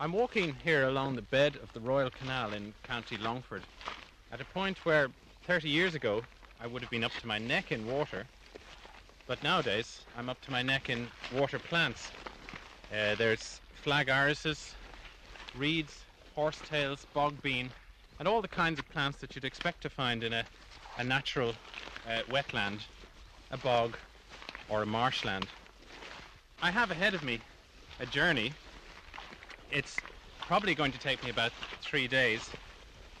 I'm walking here along the bed of the Royal Canal in County Longford at a point where 30 years ago I would have been up to my neck in water, but nowadays I'm up to my neck in water plants. Uh, there's flag irises, reeds, horsetails, bog bean, and all the kinds of plants that you'd expect to find in a, a natural uh, wetland, a bog, or a marshland. I have ahead of me a journey. It's probably going to take me about three days,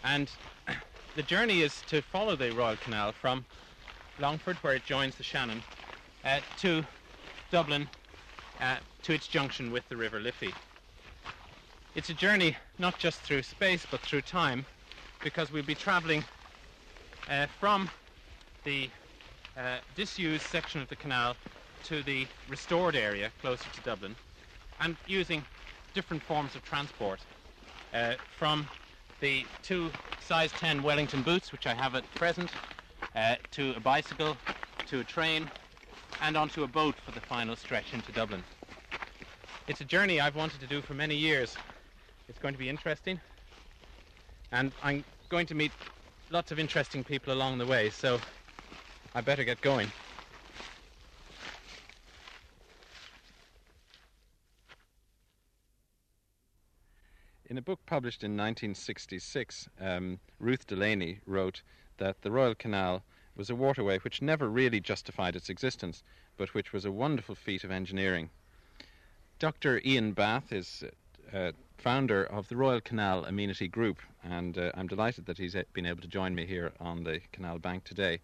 and the journey is to follow the Royal Canal from Longford, where it joins the Shannon, uh, to Dublin, uh, to its junction with the River Liffey. It's a journey not just through space but through time, because we'll be travelling uh, from the uh, disused section of the canal to the restored area closer to Dublin, and using different forms of transport uh, from the two size 10 Wellington boots, which I have at present, uh, to a bicycle, to a train, and onto a boat for the final stretch into Dublin. It's a journey I've wanted to do for many years. It's going to be interesting, and I'm going to meet lots of interesting people along the way, so I better get going. In a book published in 1966, um, Ruth Delany wrote that the Royal Canal was a waterway which never really justified its existence, but which was a wonderful feat of engineering. Dr. Ian Bath is uh, founder of the Royal Canal Amenity Group, and uh, I'm delighted that he's been able to join me here on the canal bank today.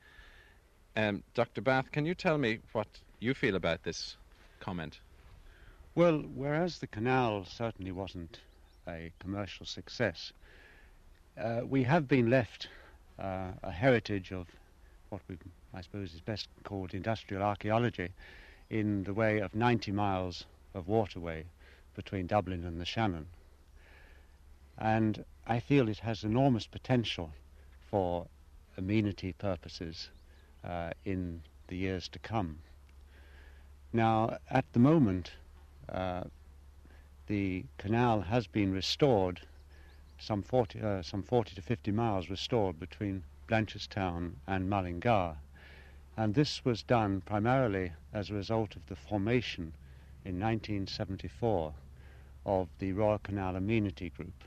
Um, Dr. Bath, can you tell me what you feel about this comment? Well, whereas the canal certainly wasn't a commercial success. Uh, we have been left uh, a heritage of what we, I suppose, is best called industrial archaeology in the way of 90 miles of waterway between Dublin and the Shannon. And I feel it has enormous potential for amenity purposes uh, in the years to come. Now, at the moment, uh, the canal has been restored, some 40, uh, some 40 to 50 miles restored between Blanchardstown and Mullingar. And this was done primarily as a result of the formation in 1974 of the Royal Canal Amenity Group.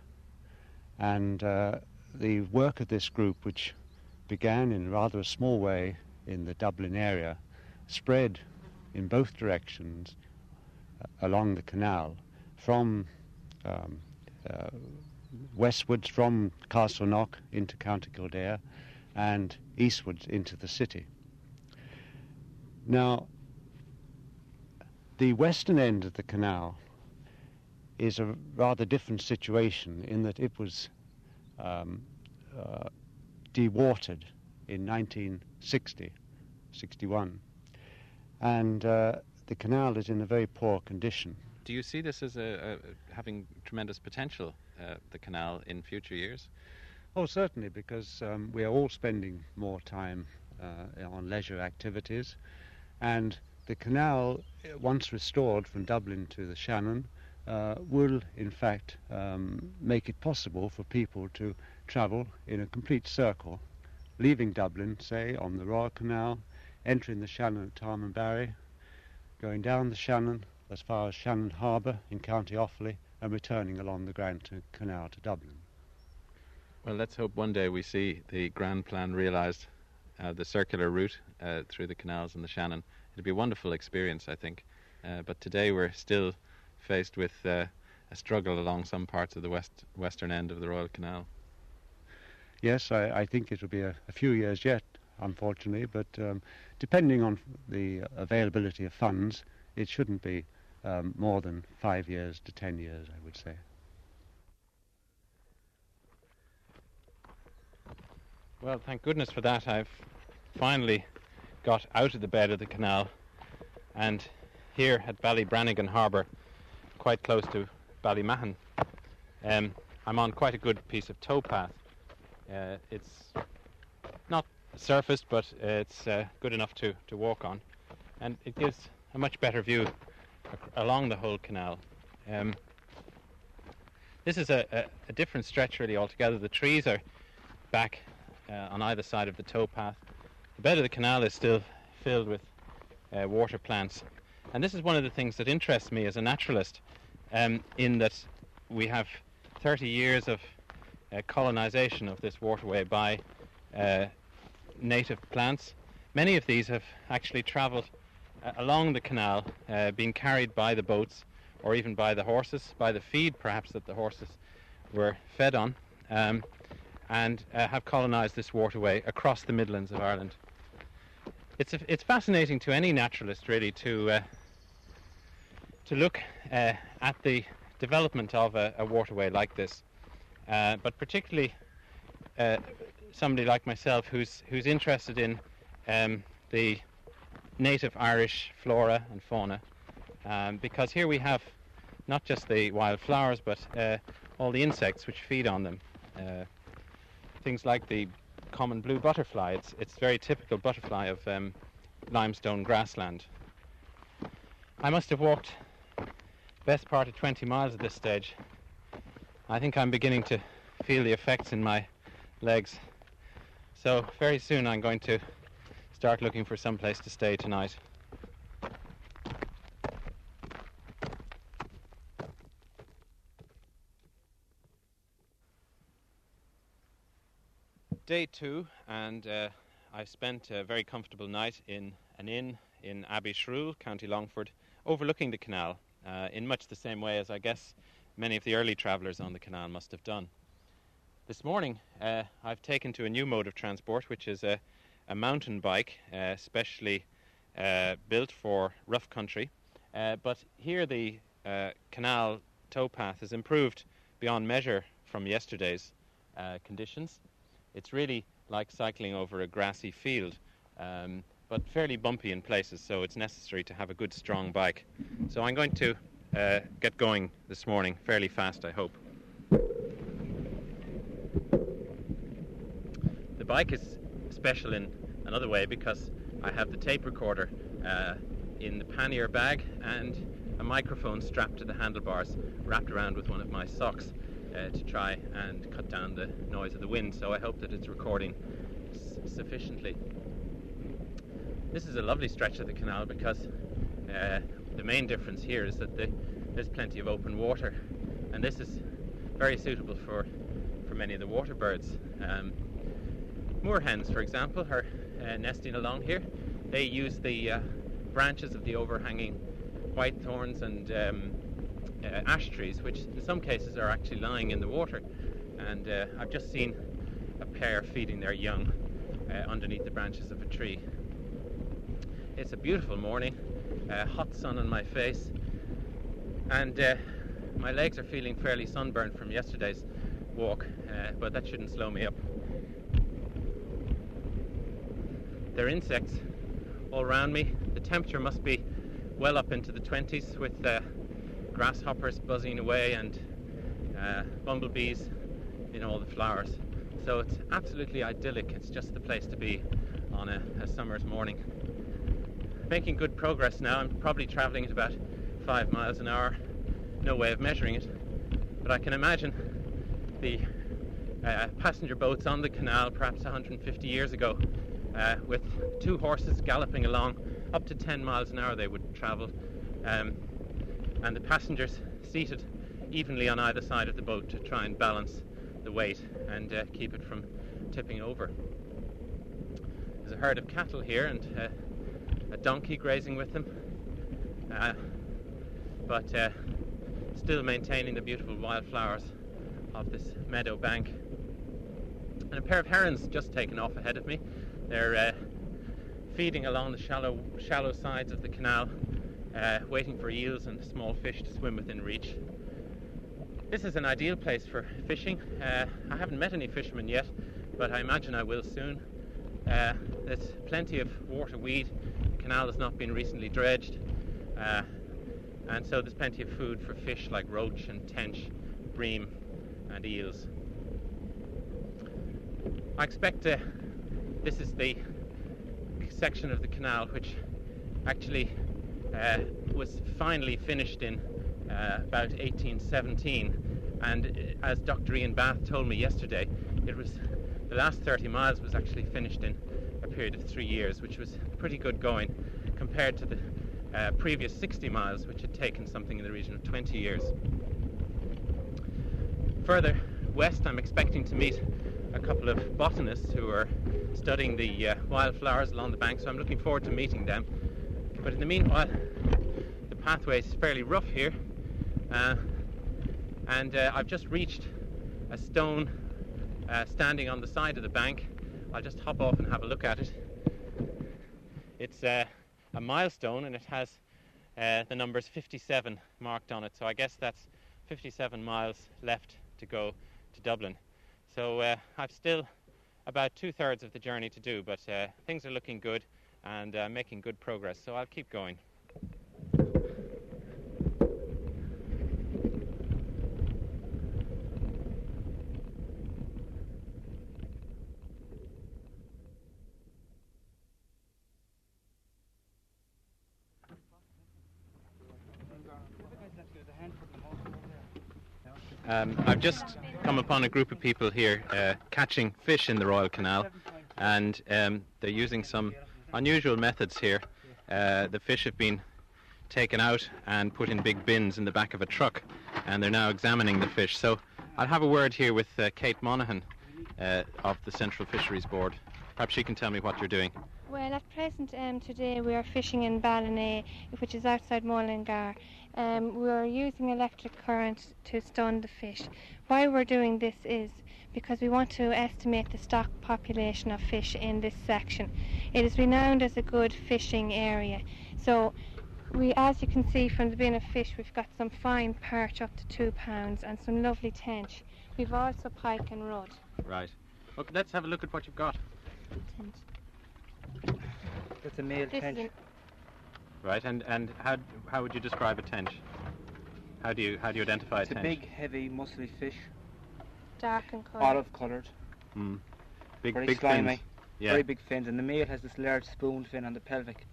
And uh, the work of this group, which began in rather a small way in the Dublin area, spread in both directions uh, along the canal from um, uh, westwards from Castleknock into County Kildare and eastwards into the city. Now, the western end of the canal is a rather different situation in that it was um, uh, dewatered in 1960, 61, and uh, the canal is in a very poor condition do you see this as a, a having tremendous potential, uh, the canal, in future years? Oh, certainly, because um, we are all spending more time uh, on leisure activities, and the canal, once restored from Dublin to the Shannon, uh, will in fact um, make it possible for people to travel in a complete circle, leaving Dublin, say, on the Royal Canal, entering the Shannon at Tarmonbarry, going down the Shannon, as far as Shannon Harbour in County Offaly and returning along the Grand Canal to Dublin. Well, let's hope one day we see the grand plan realised, uh, the circular route uh, through the canals and the Shannon. It'd be a wonderful experience, I think. Uh, but today we're still faced with uh, a struggle along some parts of the west western end of the Royal Canal. Yes, I, I think it will be a, a, few years yet, unfortunately, but um, depending on the availability of funds, it shouldn't be um, more than five years to ten years, I would say. Well, thank goodness for that. I've finally got out of the bed of the canal and here at Ballybrannigan Harbour, quite close to Ballymahon, um, I'm on quite a good piece of towpath. Uh, it's not surfaced, but it's uh, good enough to, to walk on, and it gives a much better view along the whole canal. Um, This is a, a, a different stretch really altogether. The trees are back uh, on either side of the towpath. The bed of the canal is still filled with uh, water plants. And this is one of the things that interests me as a naturalist, um, in that we have 30 years of uh, colonization of this waterway by uh, native plants. Many of these have actually travelled uh, along the canal, uh, being carried by the boats or even by the horses, by the feed perhaps that the horses were fed on, um, and uh, have colonized this waterway across the Midlands of Ireland. It's, a, it's fascinating to any naturalist really to, uh, to look at the development of a, a waterway like this, uh, but particularly uh, somebody like myself who's, who's interested in um, the native Irish flora and fauna um, because here we have not just the wild flowers but uh, all the insects which feed on them. Uh, things like the common blue butterfly. It's it's very typical butterfly of um, limestone grassland. I must have walked best part of 20 miles at this stage. I think I'm beginning to feel the effects in my legs. So very soon I'm going to start looking for some place to stay tonight. Day two, and uh, I spent a very comfortable night in an inn in Abbeyshrule, County Longford, overlooking the canal, uh, in much the same way as I guess many of the early travellers on the canal must have done. This morning, uh, I've taken to a new mode of transport, which is a, a mountain bike, uh, specially uh, built for rough country. Uh, but here, the uh, canal towpath has improved beyond measure from yesterday's conditions. It's really like cycling over a grassy field, um, but fairly bumpy in places, so it's necessary to have a good, strong bike. So I'm going to uh, get going this morning fairly fast, I hope. The bike is special in another way because I have the tape recorder uh, in the pannier bag and a microphone strapped to the handlebars wrapped around with one of my socks uh, to try and cut down the noise of the wind. So I hope that it's recording s- sufficiently. This is a lovely stretch of the canal because uh, the main difference here is that the, there's plenty of open water, and this is very suitable for for many of the water birds. Um, moorhens, for example, are uh, nesting along here. They use the uh, branches of the overhanging white thorns and um, uh, ash trees, which in some cases are actually lying in the water. And uh, I've just seen a pair feeding their young uh, underneath the branches of a tree. It's a beautiful morning, hot sun on my face, and my legs are feeling fairly sunburned from yesterday's walk, but that shouldn't slow me up. There are insects all around me. The temperature must be well up into the 20s with grasshoppers buzzing away and uh, bumblebees in all the flowers. So it's absolutely idyllic. It's just the place to be on a, a summer's morning. Making good progress now. I'm probably travelling at about five miles an hour. No way of measuring it. But I can imagine the uh, passenger boats on the canal perhaps 150 years ago uh, with two horses galloping along up to 10 miles an hour they would travel um, and the passengers seated evenly on either side of the boat to try and balance the weight and uh, keep it from tipping over. There's a herd of cattle here and uh, a donkey grazing with them, uh, but uh, still maintaining the beautiful wildflowers of this meadow bank. And a pair of herons just taken off ahead of me. They're uh, feeding along the shallow, shallow sides of the canal uh, waiting for eels and small fish to swim within reach. This is an ideal place for fishing. Uh, I haven't met any fishermen yet, but I imagine I will soon. Uh, there's plenty of water weed. The canal has not been recently dredged, uh, and so there's plenty of food for fish like roach and tench, bream, and eels. I expect uh, this is the section of the canal which actually uh, was finally finished in uh, about 1817 And uh, as Dr. Ian Bath told me yesterday, it was the last 30 miles was actually finished in a period of three years, which was pretty good going compared to the uh, previous 60 miles, which had taken something in the region of 20 years. Further west, I'm expecting to meet a couple of botanists who are studying the uh, wildflowers along the bank, so I'm looking forward to meeting them. But in the meanwhile, the pathway is fairly rough here, uh, and uh, I've just reached a stone uh, standing on the side of the bank. I'll just hop off and have a look at it. It's uh, a milestone and it has uh, the numbers 57 marked on it, so I guess that's 57 miles left to go to Dublin. So uh, I've still about two thirds of the journey to do, but uh, things are looking good and uh, making good progress, so I'll keep going. Um, I've just come upon a group of people here uh, catching fish in the Royal Canal, and um, they're using some unusual methods here. Uh, the fish have been taken out and put in big bins in the back of a truck, and they're now examining the fish. So I'll have a word here with uh, Kate Monaghan uh, of the Central Fisheries Board. Perhaps she can tell me what you're doing. Well, at present, um, today we are fishing in Ballinea, which is outside Mullingar. Um, we are using electric current to stun the fish. Why we're doing this is because we want to estimate the stock population of fish in this section. It is renowned as a good fishing area. So we, as you can see from the bin of fish, we've got some fine perch up to two pounds and some lovely tench. We've also pike and rudd. Right. Okay, let's have a look at what you've got. Tench. That's a male This tench. Right, and, and how, how would you describe a tench? How do you how do you identify It's a a tench? big, heavy, muscly fish, dark and colour. olive coloured, Mm. Big very big slimy, fins. Yeah. very big fins, and the male has this large spoon fin on the pelvic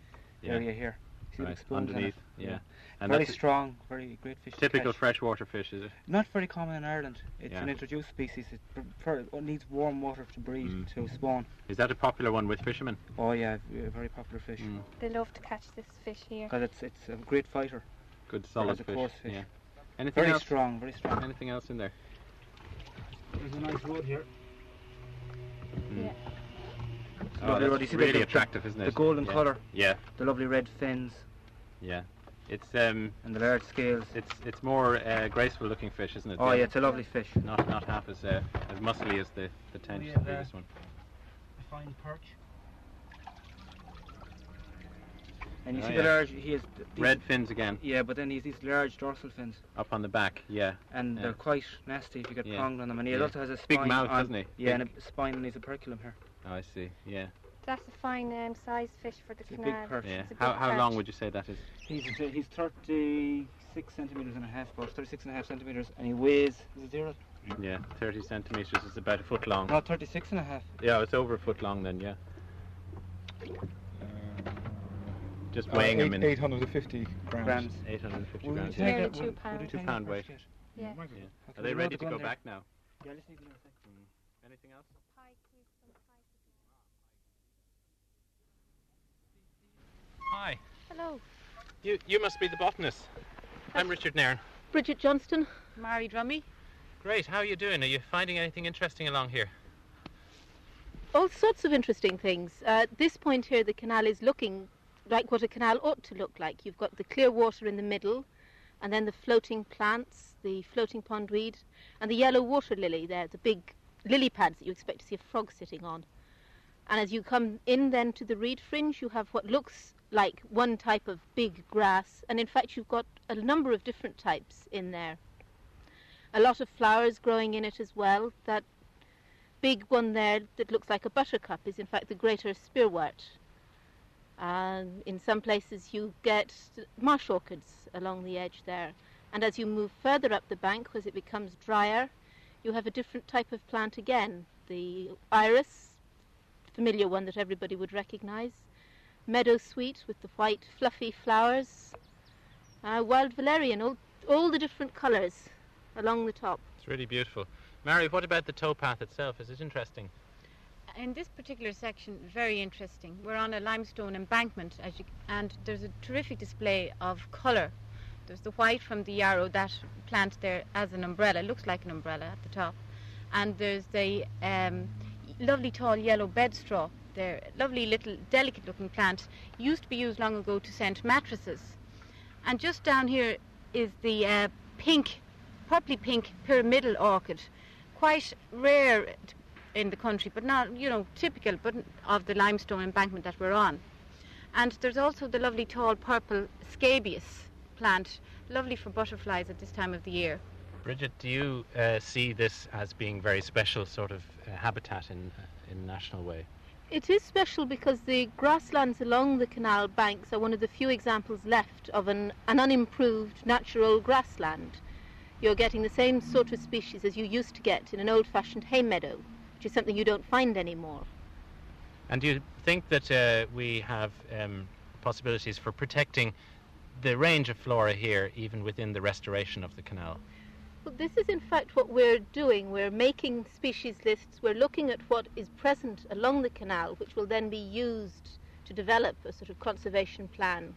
yeah. area here. See right. spoons on Underneath. it? Yeah. And very that's strong, very great fish. to typical catch. freshwater fish, is it? Not very common in Ireland. It's Yeah. an introduced species. It prefer, needs warm water to breed Mm. to spawn. Is that a popular one with fishermen? Oh yeah, v- a very popular fish Mm. They love to catch this fish here. because it's it's a great fighter. Good solid as a fish. coarse fish. Yeah. Anything Very else? strong, very strong. Anything else in there? There's a nice rudd here. Mm. Yeah. Oh, Lovely that's rudd. You see really the- attractive, isn't it? The golden yeah. colour, Yeah, the lovely red fins, yeah. It's um, and the large scales. it's it's more uh, graceful looking fish, isn't it? Oh The- yeah, it's a lovely fish. Not not half as uh, as muscly as the the tench, the there. previous one. A fine perch. And you Oh, see yeah. the large, he has these- Red fins again, Yeah, but then he's these large dorsal fins, up on the back. Yeah, and Yeah. they're quite nasty if you get Yeah. pronged on them. And he Yeah. also has a spine big spine mouth, on, doesn't he? Yeah, Big- and a spine and he's operculum here. Oh, I see. Yeah, That's a fine um, size fish for the It's a big canal. perch. yeah. It's a How big how long perch. would you say that is? He's he's 36 centimeters and a half, about 36 and a half centimeters, and he weighs is it zero? Yeah, thirty centimeters is about a foot long. No, 36 and a half. Yeah, it's over a foot long then. Yeah, just Uh, weighing eight, them in 850 grams. Grams. 850 Will grams. take Nearly it? two Will- will you pounds. Two it pound first weight. Yeah. Yeah. Are they ready to the go back now? Yeah, let's leave it there a sec. Anything else? Hi. Hello. You you must be the botanist. I'm Richard Nairn. Bridget Johnston, Mary Drummy. Great. How are you doing? Are you finding anything interesting along here? All sorts of interesting things. Uh, at this point here, the canal is looking like what a canal ought to look like. You've got the clear water in the middle, and then the floating plants, the floating pondweed, and the yellow water lily there, the big lily pads that you expect to see a frog sitting on. And as you come in then to the reed fringe, you have what looks like one type of big grass, and in fact, you've got a number of different types in there. A lot of flowers growing in it as well. That big one there that looks like a buttercup is in fact the greater spearwort. Um, in some places you get marsh orchids along the edge there. And as you move further up the bank, as it becomes drier, you have a different type of plant again. The iris, familiar one that everybody would recognize. Meadow sweet with the white fluffy flowers. Uh, wild valerian, all, all the different colours along the top. It's really beautiful. Mary, what about the towpath itself? Is it interesting? In this particular section, very interesting. We're on a limestone embankment, as you, and there's a terrific display of colour. There's the white from the yarrow, that plant there as an umbrella, looks like an umbrella at the top. And there's the um, lovely tall yellow bedstraw there, lovely little delicate looking plant, used to be used long ago to scent mattresses. And just down here is the uh, pink, purpley pink pyramidal orchid, quite rare in the country, but not, you know, typical but of the limestone embankment that we're on. And there's also the lovely tall purple scabious plant, lovely for butterflies at this time of the year. Bridget, do you uh, see this as being very special sort of uh, habitat in in National Way? It is special because the grasslands along the canal banks are one of the few examples left of an, an unimproved natural grassland. You're getting the same sort of species as you used to get in an old-fashioned hay meadow, which is something you don't find anymore. And do you think that uh, we have um, possibilities for protecting the range of flora here, even within the restoration of the canal? Well, this is in fact what we're doing. We're making species lists. We're looking at what is present along the canal, which will then be used to develop a sort of conservation plan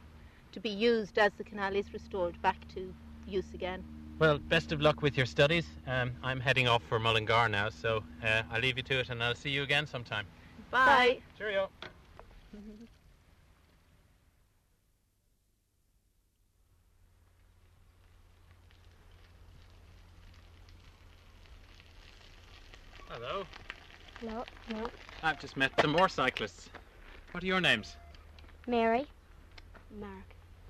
to be used as the canal is restored back to use again. Well, best of luck with your studies. Um, I'm heading off for Mullingar now, so uh, I'll leave you to it and I'll see you again sometime. Bye. Cheerio. Hello. No, no. I've just met some more cyclists. What are your names? Mary. Mark.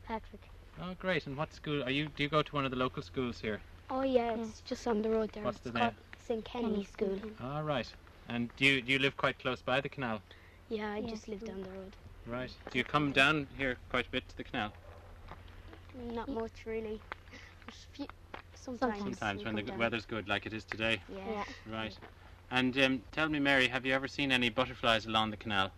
Patrick. Oh, great. And what school are you? Do you go to one of the local schools here? Oh yeah, it's just on the road there. What's it's the called name? St. Kenny School. All right. And do you do you live quite close by the canal? Yeah, I Yeah. just live down the road. Right. Do you come down here quite a bit to the canal? Not much really. Sometimes. Sometimes when the down. weather's good, like it is today. Yeah. Right. And um, tell me, Mary, have you ever seen any butterflies along the canal?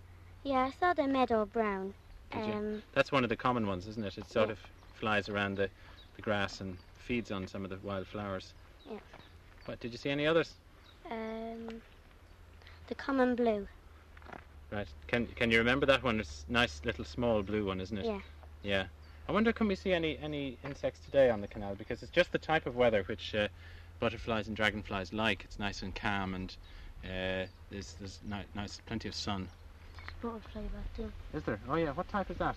Yeah, I saw the meadow brown. Did you? Um, That's one of the common ones, isn't it? It sort Yeah. of flies around the, the grass and feeds on some of the wild flowers. Yeah. What, did you see any others? um, the common blue. Right. Can can you remember that one? It's a nice little small blue one, isn't it? Yeah. Yeah. I wonder can we see any any insects today on the canal because it's just the type of weather which uh, butterflies and dragonflies like. It's nice and calm and uh, there's there's ni- nice plenty of sun. There's a Butterfly back there. Is there? Oh yeah. What type is that?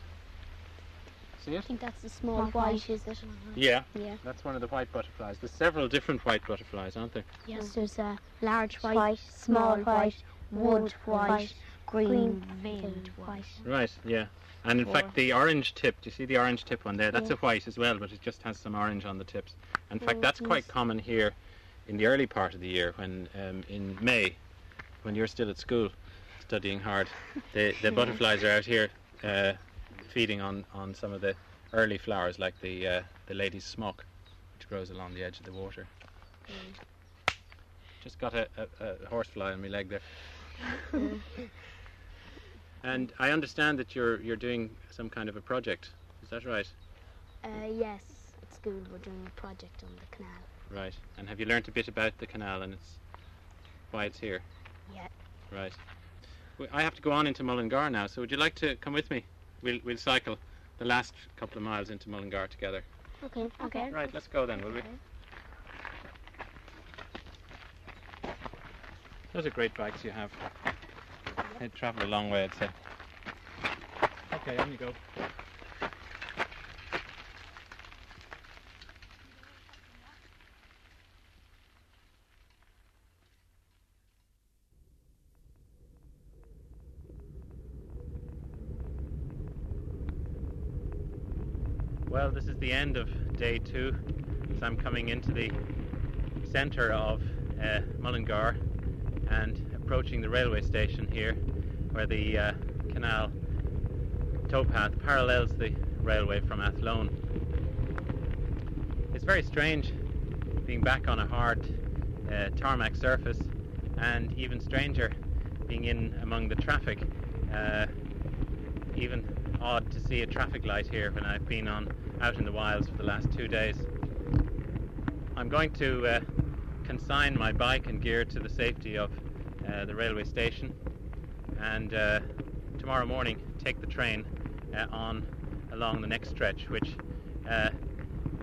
See I it? think that's the small white, is it? Yeah. Yeah. That's one of the white butterflies. There's several different white butterflies, aren't there? Yes, there's a large white, small white, wood white, green veined white. Right, yeah. And in Or- fact, the orange tip, do you see the orange tip one there? That's Yeah. a white as well, but it just has some orange on the tips. In fact, Oh, that's quite common here in the early part of the year, when um, in May, when you're still at school studying hard. The, the butterflies are out here uh, feeding on, on some of the early flowers, like the, uh, the lady's smock, which grows along the edge of the water. Just got a, a, a horsefly on my leg there. And I understand that you're you're doing some kind of a project. Is that right? Uh, yes, at school we're doing a project on the canal. Right. And have you learnt a bit about the canal and its why it's here? Yeah. Right. Well, I have to go on into Mullingar now. So would you like to come with me? We'll we'll cycle the last couple of miles into Mullingar together. Okay. Okay. Right. Let's go then, will we? Those are great bikes you have. They traveled a long way, I'd say. Okay, on you go. Well, this is the end of day two. So I'm coming into the centre of uh, Mullingar and approaching the railway station here, where the uh, canal towpath parallels the railway from Athlone. It's very strange being back on a hard uh, tarmac surface, and even stranger being in among the traffic. Uh, even odd to see a traffic light here when I've been on out in the wilds for the last two days. I'm going to uh, consign my bike and gear to the safety of uh, the railway station, and uh, tomorrow morning take the train uh, on along the next stretch, which uh,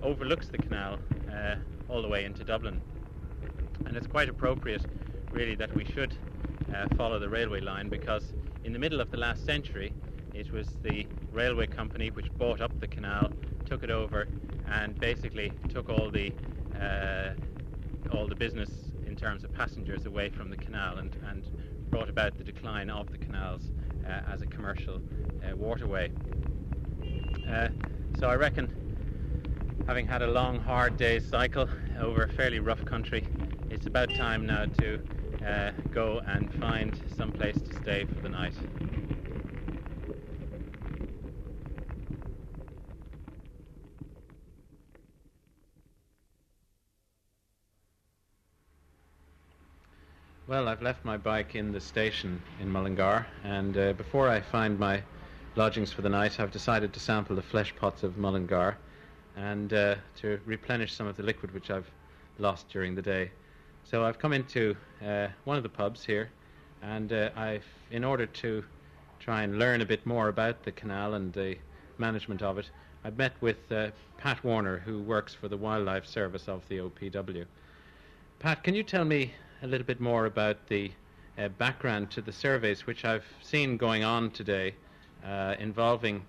overlooks the canal all the way into Dublin. And it's quite appropriate, really, that we should follow the railway line because in the middle of the last century, it was the railway company which bought up the canal, took it over, and basically took all the all the business in terms of passengers away from the canal and, and brought about the decline of the canals uh, as a commercial uh, waterway. Uh, so I reckon, having had a long, hard day's cycle over a fairly rough country, it's about time now to uh, go and find some place to stay for the night. Well, I've left my bike in the station in Mullingar, and uh, before I find my lodgings for the night, I've decided to sample the flesh pots of Mullingar and uh, to replenish some of the liquid which I've lost during the day. So I've come into uh, one of the pubs here, and uh, I've, in order to try and learn a bit more about the canal and the management of it, I've met with uh, Pat Warner, who works for the Wildlife Service of the OPW. Pat, can you tell me a little bit more about the uh, background to the surveys which I've seen going on today uh, involving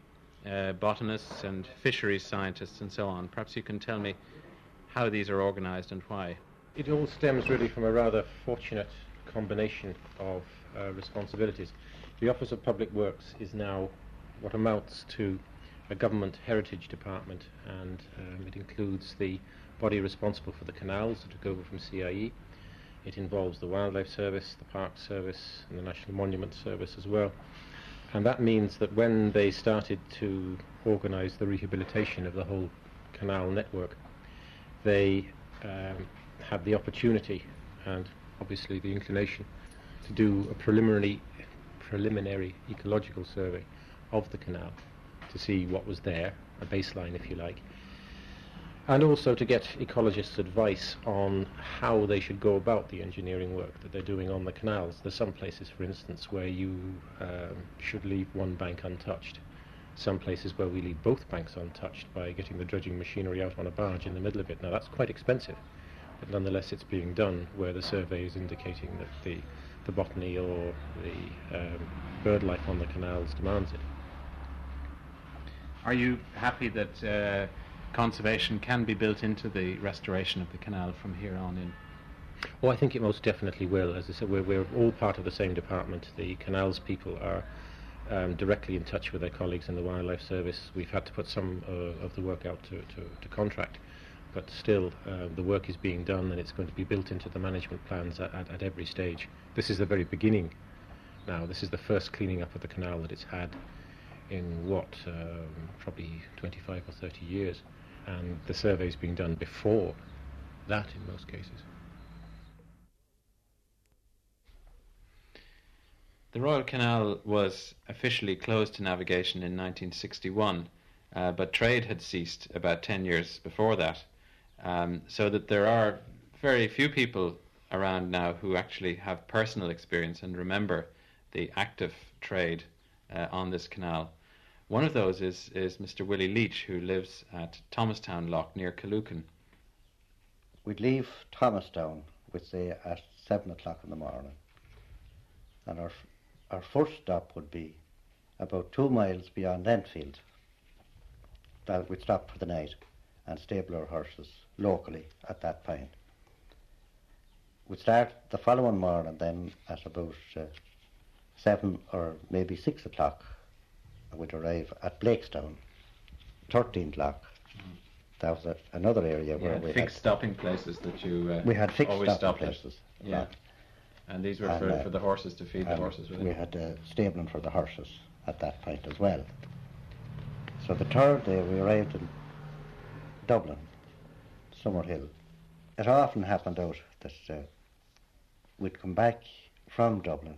uh, botanists and fisheries scientists and so on. Perhaps you can tell me how these are organised and why. It all stems really from a rather fortunate combination of uh, responsibilities. The Office of Public Works is now what amounts to a government heritage department and um, it includes the body responsible for the canals that took over from CIE it involves the Wildlife Service, the Park Service, and the National Monument Service as well. And that means that when they started to organise the rehabilitation of the whole canal network, they um, had the opportunity and obviously the inclination to do a preliminary preliminary ecological survey of the canal to see what was there, a baseline if you like, and also to get ecologists' advice on how they should go about the engineering work that they're doing on the canals. There's some places, for instance, where you um, should leave one bank untouched. Some places where we leave both banks untouched by getting the dredging machinery out on a barge in the middle of it. Now that's quite expensive, but nonetheless it's being done where the survey is indicating that the, the botany or the um, bird life on the canals demands it. Are you happy that uh, conservation can be built into the restoration of the canal from here on in? Oh, I think it most definitely will. As I said, we're, we're all part of the same department. The canals people are um, directly in touch with their colleagues in the Wildlife Service. We've had to put some uh, of the work out to, to, to contract, but still uh, the work is being done and it's going to be built into the management plans at, at, at every stage. This is the very beginning now. This is the first cleaning up of the canal that it's had in what, um, probably 25 or 30 years and the survey's being done before that in most cases. The Royal Canal was officially closed to navigation in 1961, uh, but trade had ceased about 10 years before that, um, so that there are very few people around now who actually have personal experience and remember the active trade uh, on this canal. One of those is, is Mr. Willie Leach, who lives at Thomastown Lock near Killucan. We'd leave Thomastown, we'd say, at 7 o'clock in the morning. And our, our first stop would be about two miles beyond Enfield. That we'd stop for the night and stable our horses locally at that point. We'd start the following morning then at about uh, 7 or maybe 6 o'clock would arrive at Blakestown, 13 lock. That was a, another area where we had fixed had, stopping places that you uh, we had fixed always stopping stopped at. places. Yeah, and these were And, for, uh, for the horses to feed the horses with. We had uh, stabling for the horses at that point as well. So the third day we arrived in Dublin, Summerhill. It often happened out that uh, we'd come back from Dublin,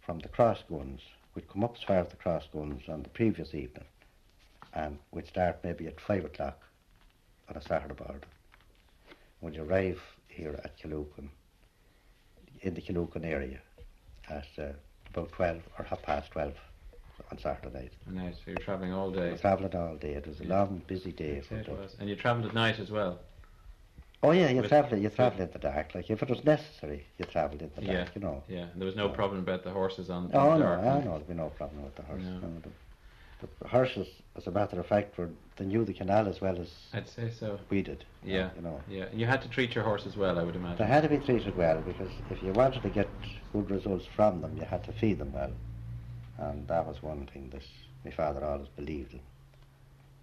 from the Crossguns. We'd come up as far as the Crossguns on the previous evening, and we'd start maybe at five o'clock on a Saturday morning. We'd arrive here at Killucan, in the Killucan area, at uh, about 12 or half past 12 on Saturday night. Nice. So you're travelling all day. travelling all day. It was a long, busy day. Say it was. And you travelled at night as well. Oh yeah, you With- travel. You travel in the dark. Like if it was necessary, you travelled in the dark. Yeah. You know. Yeah. And there was no problem about the horses on. Oh on no, the dark I night. know there'd be no problem with the horses. No. No. the, the horses, as a matter of fact, were they knew the canal as well as I'd say so. we did. Yeah. You know. Yeah. You had to treat your horses well, I would imagine. They had to be treated well because if you wanted to get good results from them, you had to feed them well, and that was one thing that my father always believed in.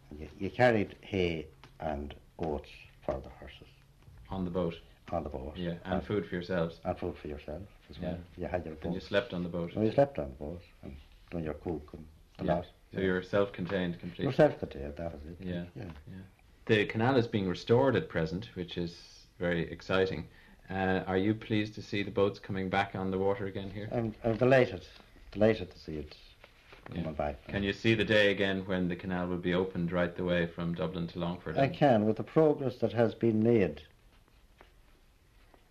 And you, you carried hay and oats for the horses on the boat. on the boat. Yeah. And food for yourselves. and food for yourself as well. You had your boat. And you slept on the boat. No, you slept on the boat and done your cook and the Yeah. lot. So you're self-contained completely. You're self-contained, that was it. Yeah. Yeah. The canal is being restored at present, which is very exciting. Uh, are you pleased to see the boats coming back on the water again here? I'm, I'm delighted, delighted to see it coming Yeah. back. Can you see the day again when the canal will be opened right the way from Dublin to Longford? I can, with the progress that has been made,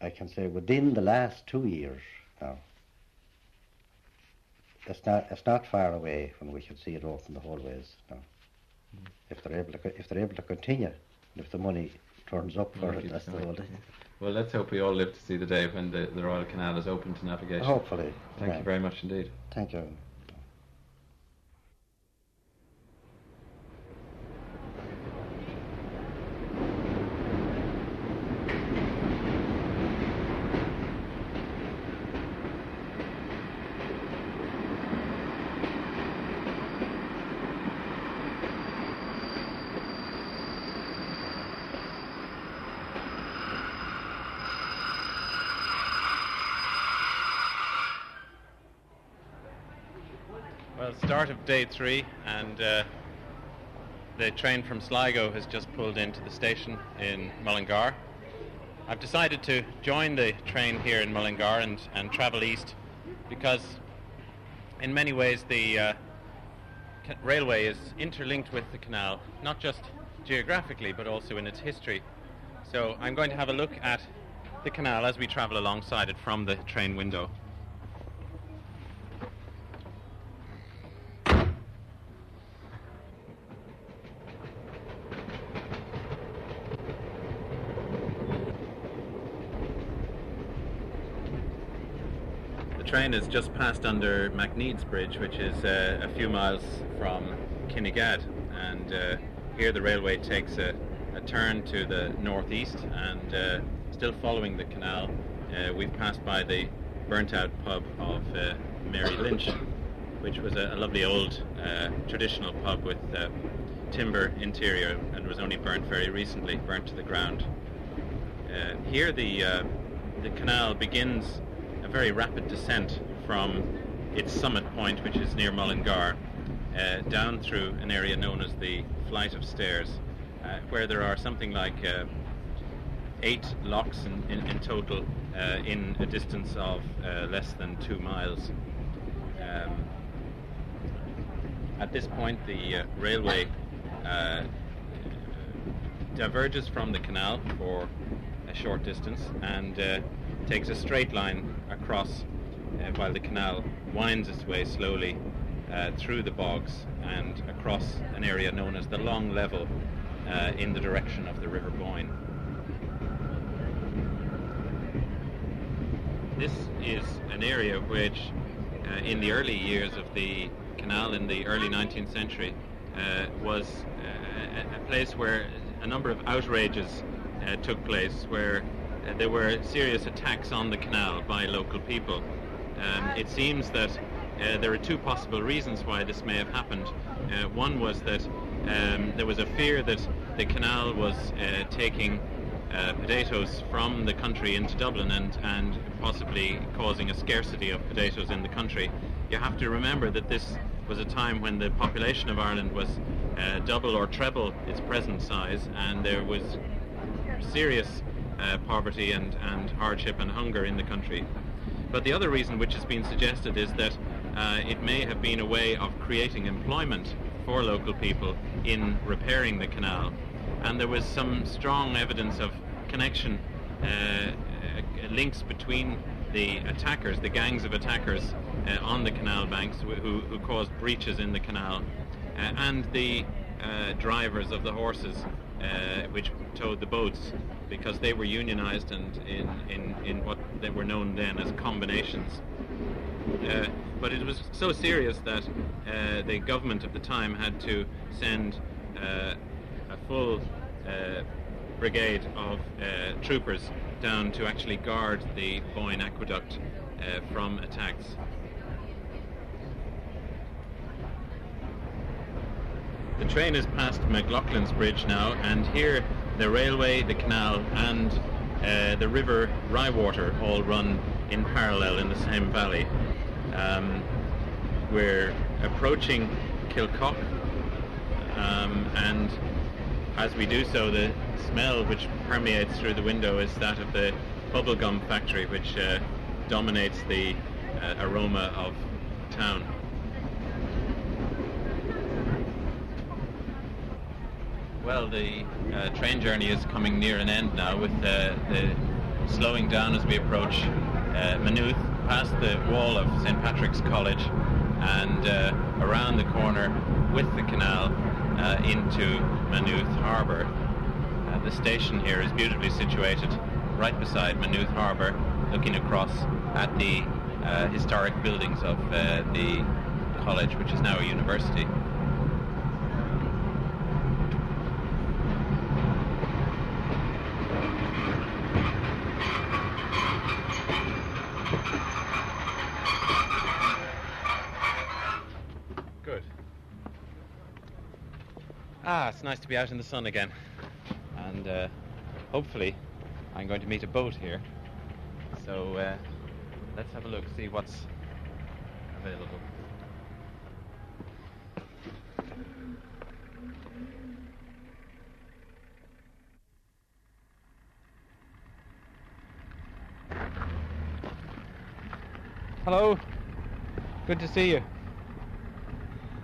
I can say within the last two years now, it's not, it's not far away when we can see it open the whole ways now. If they're able to, if they're able to continue, and if the money turns up for it, that's the whole thing. Well, let's hope we all live to see the day when the, the Royal Canal is open to navigation. Hopefully. Thank yeah. you very much indeed. Thank you. Well, start of day three, and uh, the train from Sligo has just pulled into the station in Mullingar. I've decided to join the train here in Mullingar and, and travel east because, in many ways, the uh, ca- railway is interlinked with the canal, not just geographically but also in its history. So I'm going to have a look at the canal as we travel alongside it from the train window. The train has just passed under McNead's Bridge, which is uh, a few miles from Kinnegad, and uh, here the railway takes a, a turn to the northeast, and uh, still following the canal, uh, we've passed by the burnt-out pub of uh, Mary Lynch, which was a, a lovely old uh, traditional pub with uh, timber interior and was only burnt very recently, burnt to the ground. Here the uh, the canal begins very rapid descent from its summit point, which is near Mullingar, uh, down through an area known as the Flight of Stairs, uh, where there are something like uh, eight locks in, in, in total uh, in a distance of uh, less than two miles. Um, at this point, the railway diverges from the canal for a short distance and uh, takes a straight line across uh, while the canal winds its way slowly uh, through the bogs and across an area known as the Long Level uh, in the direction of the River Boyne. This is an area which, uh, in the early years of the canal in the early 19th century, uh, was uh, a- place where a number of outrages took place, where uh, there were serious attacks on the canal by local people. Um, it seems that uh, there are two possible reasons why this may have happened. Uh, one was that um, there was a fear that the canal was uh, taking uh, potatoes from the country into Dublin and, and possibly causing a scarcity of potatoes in the country. You have to remember that this was a time when the population of Ireland was uh, double or treble its present size and there was serious uh, poverty and, and hardship and hunger in the country. But the other reason which has been suggested is that uh, it may have been a way of creating employment for local people in repairing the canal. And there was some strong evidence of connection uh, uh, links between the attackers, the gangs of attackers uh, on the canal banks who, who caused breaches in the canal, uh, and the drivers of the horses uh, which towed the boats because they were unionized and in, in, in what they were known then as combinations. Uh, but it was so serious that uh, the government of the time had to send uh, a full uh, brigade of uh, troopers down to actually guard the Boyne aqueduct uh, from attacks. The train has passed McLaughlin's Bridge now, and here the railway, the canal, and uh, the river Ryewater all run in parallel in the same valley. Um, we're approaching Kilcock, um, and as we do so, the smell which permeates through the window is that of the bubblegum factory, which uh, dominates the uh, aroma of town. Well, the uh, train journey is coming near an end now with uh, the slowing down as we approach uh, Maynooth, past the wall of St Patrick's College and uh, around the corner with the canal uh, into Maynooth Harbour. Uh, the station here is beautifully situated right beside Maynooth Harbour, looking across at the historic buildings of the college, which is now a university. Good. Ah, it's nice to be out in the sun again. And uh, hopefully, I'm going to meet a boat here. So uh, let's have a look, see what's available. Hello. Good to see you.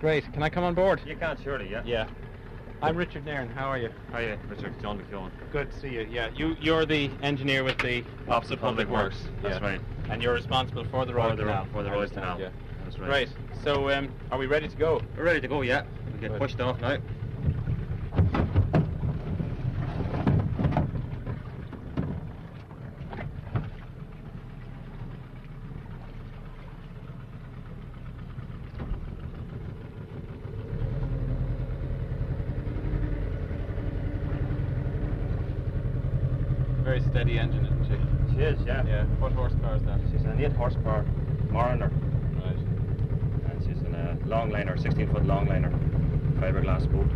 Great. Can I come on board? You can't surely, yeah. Yeah. I'm Richard Nairn. How are you? How are you, Richard? John McKeown. Good to see you. Yeah, you you're the engineer with the Office of Public Works. That's Yeah. right. And you're responsible for the Royal Canal. for the Royal Canal. Yeah. That's right. Right. So, um, are we ready to go? We're ready to go, yeah. We get Good. pushed off now. Very steady engine, isn't she? She is, yeah. Yeah. What horsepower is that? She's an 8 horsepower Mariner, Right. and she's in a longliner, 16 foot longliner, fiberglass boat.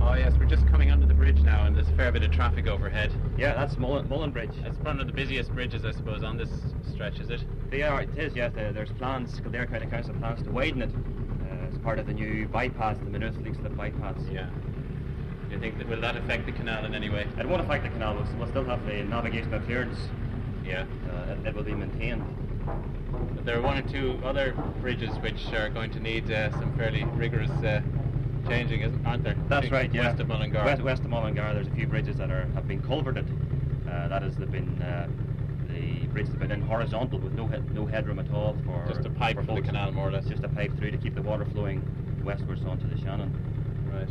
Oh yes, we're just coming under the bridge now, and there's a fair bit of traffic overhead. Yeah, that's Mullen, Mullen Bridge. It's one of the busiest bridges, I suppose, on this stretch, is it? They are, it is, yes. There- There's plans, Kildare County Council plans to widen it uh, as part of the new bypass, the Maynooth Leixlip bypass. Yeah. Do you think that will that affect the canal in any way? It won't affect the canal, we'll, we'll still have the navigational clearance. Yeah. Uh, it, it will be maintained. But there are one or two other bridges which are going to need uh, some fairly rigorous uh, changing, isn't, aren't there? That's right, yeah. of Mullingar. West, west of Mullingar, there's a few bridges that are have been culverted. Uh, that is, they've been uh, the bridges have been in horizontal with no head, no headroom at all for Just a pipe for from the canal, more or less. Just a pipe through to keep the water flowing westwards onto the Shannon. Right.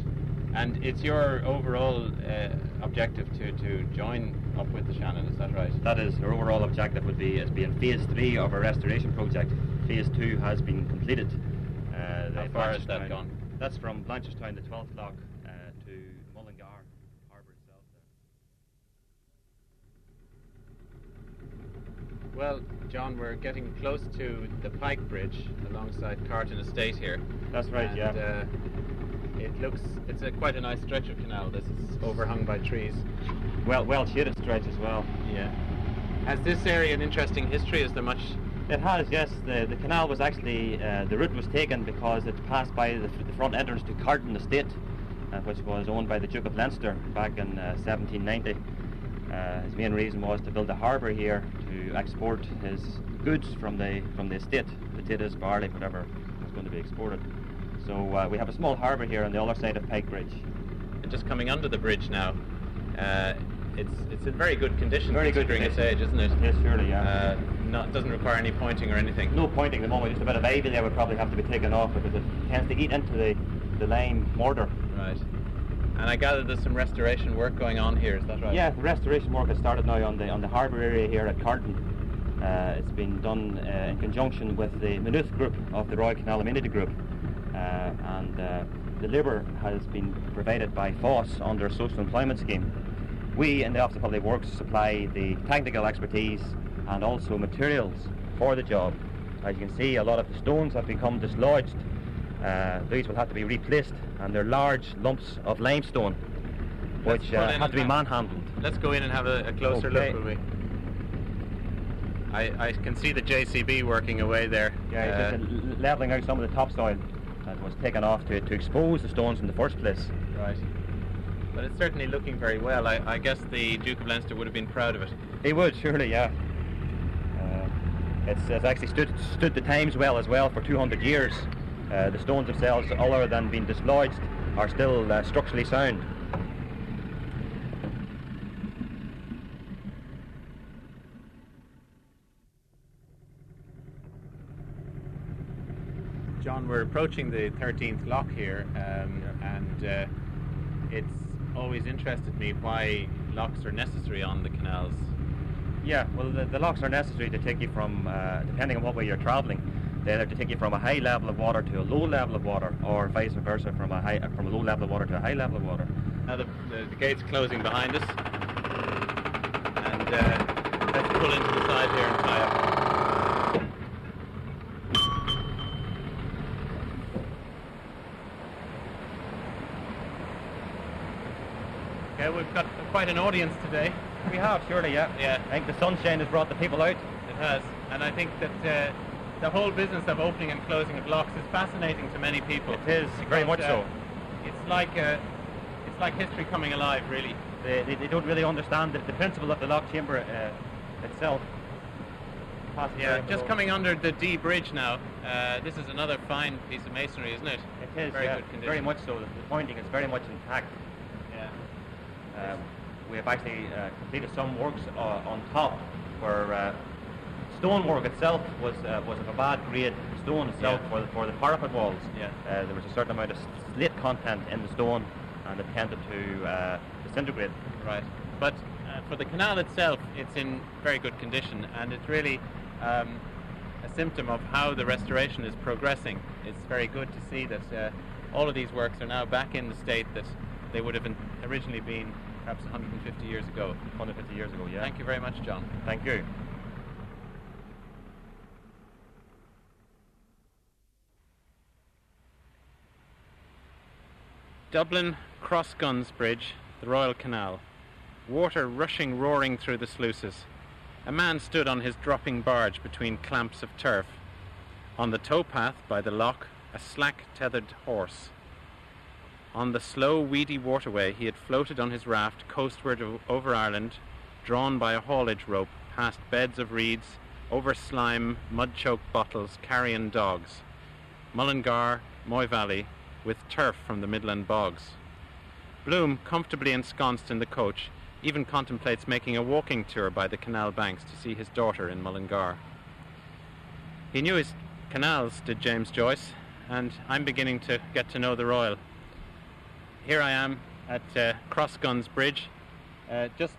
And it's your overall uh, objective to, to join up with the Shannon, is that right? That is, our overall objective would be as being phase three of our restoration project. Phase two has been completed. Uh, How far has that gone? That's from Blanchardstown, the 12th lock, uh, to Mullingar Harbour itself. Well, John, we're getting close to the Pike Bridge alongside Carton Estate here. That's right, and, yeah. Uh, it looks, it's a, quite a nice stretch of canal. This is overhung by trees. Well, well shaded stretch as well. Yeah. Has this area an interesting history? Is there much? It has, yes. The, the canal was actually, uh, the route was taken because it passed by the, the front entrance to Carton Estate, uh, which was owned by the Duke of Leinster back in uh, 1790. Uh, his main reason was to build a harbour here to export his goods from the from the estate, potatoes, barley, whatever was going to be exported. So uh, we have a small harbour here on the other side of Pike Bridge. Just coming under the bridge now. Uh, it's it's in very good condition Very good considering its age, isn't it? Yes, surely, yeah. Not doesn't require any pointing or anything. No pointing at the moment, just a bit of ivy there would probably have to be taken off because it tends to eat into the, the lime mortar. Right. And I gather there's some restoration work going on here. Is that right? Yeah, the restoration work has started now on the on the harbour area here at Carton. Uh, it's been done uh, in conjunction with the Maynooth Group of the Royal Canal Amenity Group, uh, and uh, the labour has been provided by FÁS under a social employment scheme. We in the Office of Public Works supply the technical expertise and also materials for the job. As you can see, a lot of the stones have become dislodged. Uh, these will have to be replaced, and they're large lumps of limestone, Let's which uh, to be manhandled. Let's go in and have a, a closer Okay. look, will we? I, I can see the JCB working away there. Yeah, Uh, just levelling out some of the topsoil that was taken off to, to expose the stones in the first place. Right. But it's certainly looking very well. I, I guess the Duke of Leinster would have been proud of it. He would, surely, yeah. It's, it's actually stood, stood the times well as well for 200 years. Uh, the stones themselves, other than being dislodged, are still uh, structurally sound. John, we're approaching the 13th lock here, um, and uh, it's always interested me why locks are necessary on the canals. Yeah, well, the, the locks are necessary to take you from, uh, depending on what way you're travelling, they either to take you from a high level of water to a low level of water, or vice versa, from a high, uh, from a low level of water to a high level of water. Now the, the, the gate's closing behind us, and uh, let's pull into the side here and tie up. Okay, we've got quite an audience today. We have, surely, yeah. Yeah. I think the sunshine has brought the people out. It has, and I think that uh, the whole business of opening and closing of locks is fascinating to many people. It is, very much because, so. uh, It's like uh, it's like history coming alive, really. They, they, they don't really understand the, the principle of the lock chamber uh, itself. Yeah, just coming under the Deey Bridge now. Uh, this is another fine piece of masonry, isn't it? It is, very yeah, good condition. very much so. The, the pointing is very much intact. Yeah. Um, we have actually uh, completed some works uh, on top where uh, stonework itself was uh, was of a bad grade stone itself Yeah. for, the, for the parapet walls. Yeah. Uh, there was a certain amount of slate content in the stone and it tended to uh, disintegrate. Right. But uh, for the canal itself, it's in very good condition, and it's really um, a symptom of how the restoration is progressing. It's very good to see that uh, all of these works are now back in the state that they would have originally been perhaps 150 years ago. 150 years ago, yeah. Thank you very much, John. Thank you. Dublin Cross Guns Bridge, the Royal Canal. Water rushing roaring through the sluices. A man stood on his dropping barge between clamps of turf. On the towpath by the lock, a slack tethered horse. On the slow, weedy waterway, he had floated on his raft coastward over Ireland, drawn by a haulage rope past beds of reeds, over slime, mud-choked bottles, carrion dogs. Mullingar, Moy Valley, with turf from the Midland bogs. Bloom, comfortably ensconced in the coach, even contemplates making a walking tour by the canal banks to see his daughter in Mullingar. He knew his canals, did James Joyce, and I'm beginning to get to know the Royal. Here I am at uh, Crossguns Bridge, uh, just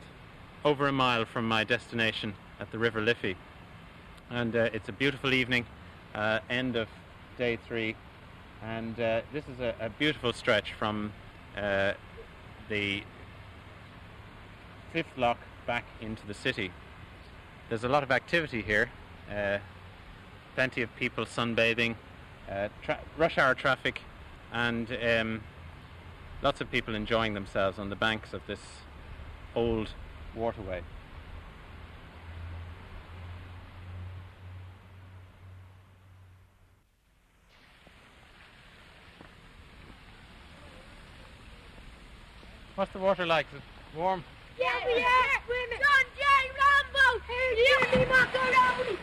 over a mile from my destination at the River Liffey. And uh, it's a beautiful evening, uh, end of day three, and uh, this is a, a beautiful stretch from uh, the fifth lock back into the city. There's a lot of activity here, plenty of people sunbathing, rush hour traffic, and um, lots of people enjoying themselves on the banks of this old waterway. What's the water like? Is it warm? Yeah, we are swimming. John J. Rambo. Give me macaroni.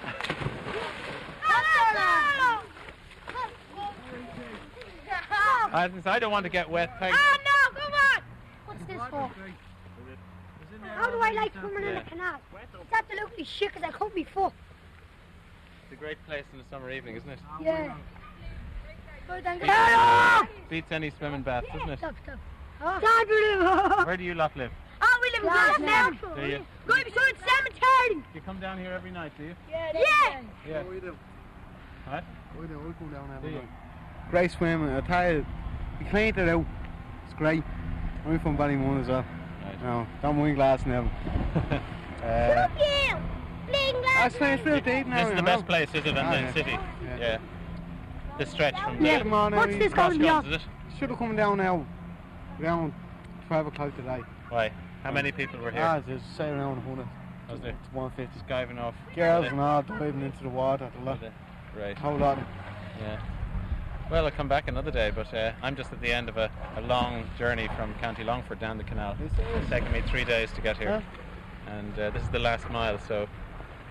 Hello. I, I don't want to get wet. Thanks. Oh no, come on. What's this for? How do I like swimming in Yeah. the canal? It's absolutely shit because I cut my foot. It's a great place in the summer evening, isn't it? Yeah. Good, thank you. Beats, beats any swimming bath, doesn't it? Stop, stop. Oh. Where do you lot live? Oh, we live in Glasnevin. Do you? Right beside the cemetery. You come down here every night, do you? Yeah. Yeah. we do. What? We do. We come down Do every night. Great swimming. I tell you, we cleaned it out. It's great. I'm from Ballymun as well. Right. No, don't mind glass now. uh, you. Playing I say it's still deep now. This is the best place, is it, in Ah, the yeah. city? Yeah. Yeah. The stretch from Yeah. the Come on, What's this you- called? Crossroads, Yeah. is it? Should have come down now. Around 12 o'clock today. Why? How many people were here? Ah, there's say around 100. Was there? It's 150. Skiving off. Girls Was and all diving into the water. A it? it? Right. whole lot. Yeah. Well, I'll come back another day, but uh, I'm just at the end of a, a long journey from County Longford down the canal. It's taken me three days to get here. And uh, this is the last mile, so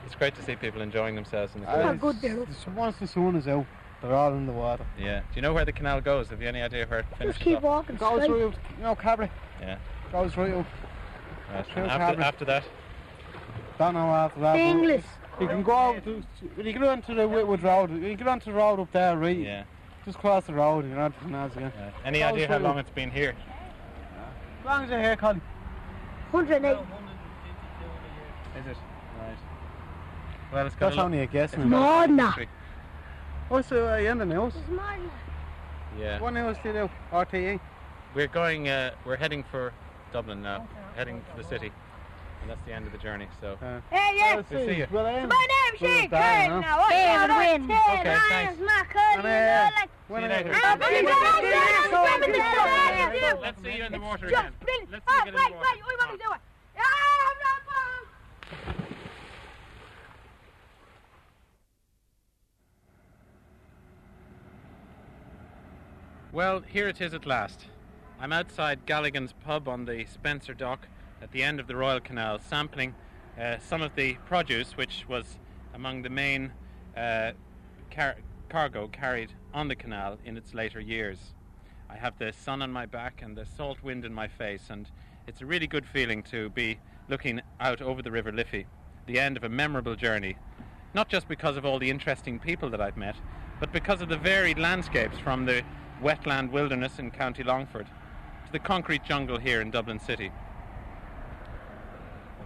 it's great to see people enjoying themselves in the Ah, canal. it's- it's- Once the sun is out, they're all in the water. Yeah. Do you know where the canal goes? Have you any idea where it finishes Just keep off? walking Goes straight. right up, you know, Cabra. Yeah. Goes right up. Right. Through after, after that? Don't know after that. English. You can go out, to, when you get onto the Whitworth Road, you get onto the road up there, right? Yeah. Just cross the road you're onto the canals again. Right. Any idea how long it's been here? As long as you're here, Colin. 108. Is it? Right. Well, it's got That's a only a guess. it's man. got a More than that. What's the uh, end of news? It's more than that. Yeah. What news do you do? RTE? We're going. Uh, we're heading for Dublin now. Heading to the city, and that's the end of the journey. So. Uh, Hey, yeah. Well, We'll see you. Well, I am. My name's Shane Darren, Curtin huh? now. What's David your Wynn. name? Okay, My thanks. name's Mark Curtin. And, uh, like- when See you I- later. I'm going to go down and hey, swim in hey, the hey. Let's see you in the water Just again. brilliant. Let's see you Oh, get in the right, water. right. We want to do it. I'm not bound. Well, here it is at last. I'm outside Galligan's pub on the Spencer Dock at the end of the Royal Canal, sampling uh, some of the produce which was among the main uh, car- cargo carried on the canal in its later years. I have the sun on my back and the salt wind in my face, and it's a really good feeling to be looking out over the River Liffey, the end of a memorable journey. Not just because of all the interesting people that I've met, but because of the varied landscapes from the wetland wilderness in County Longford to the concrete jungle here in Dublin City.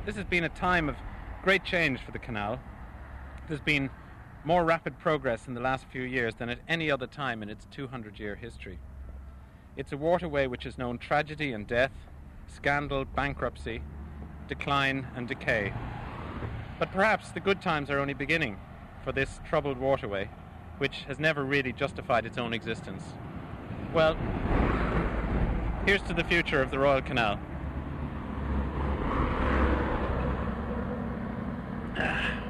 This has been a time of great change for the canal. There's been more rapid progress in the last few years than at any other time in its 200 year history. It's a waterway which has known tragedy and death, scandal, bankruptcy, decline, and decay. But perhaps the good times are only beginning for this troubled waterway, which has never really justified its own existence. Well, here's to the future of the Royal Canal. Ah.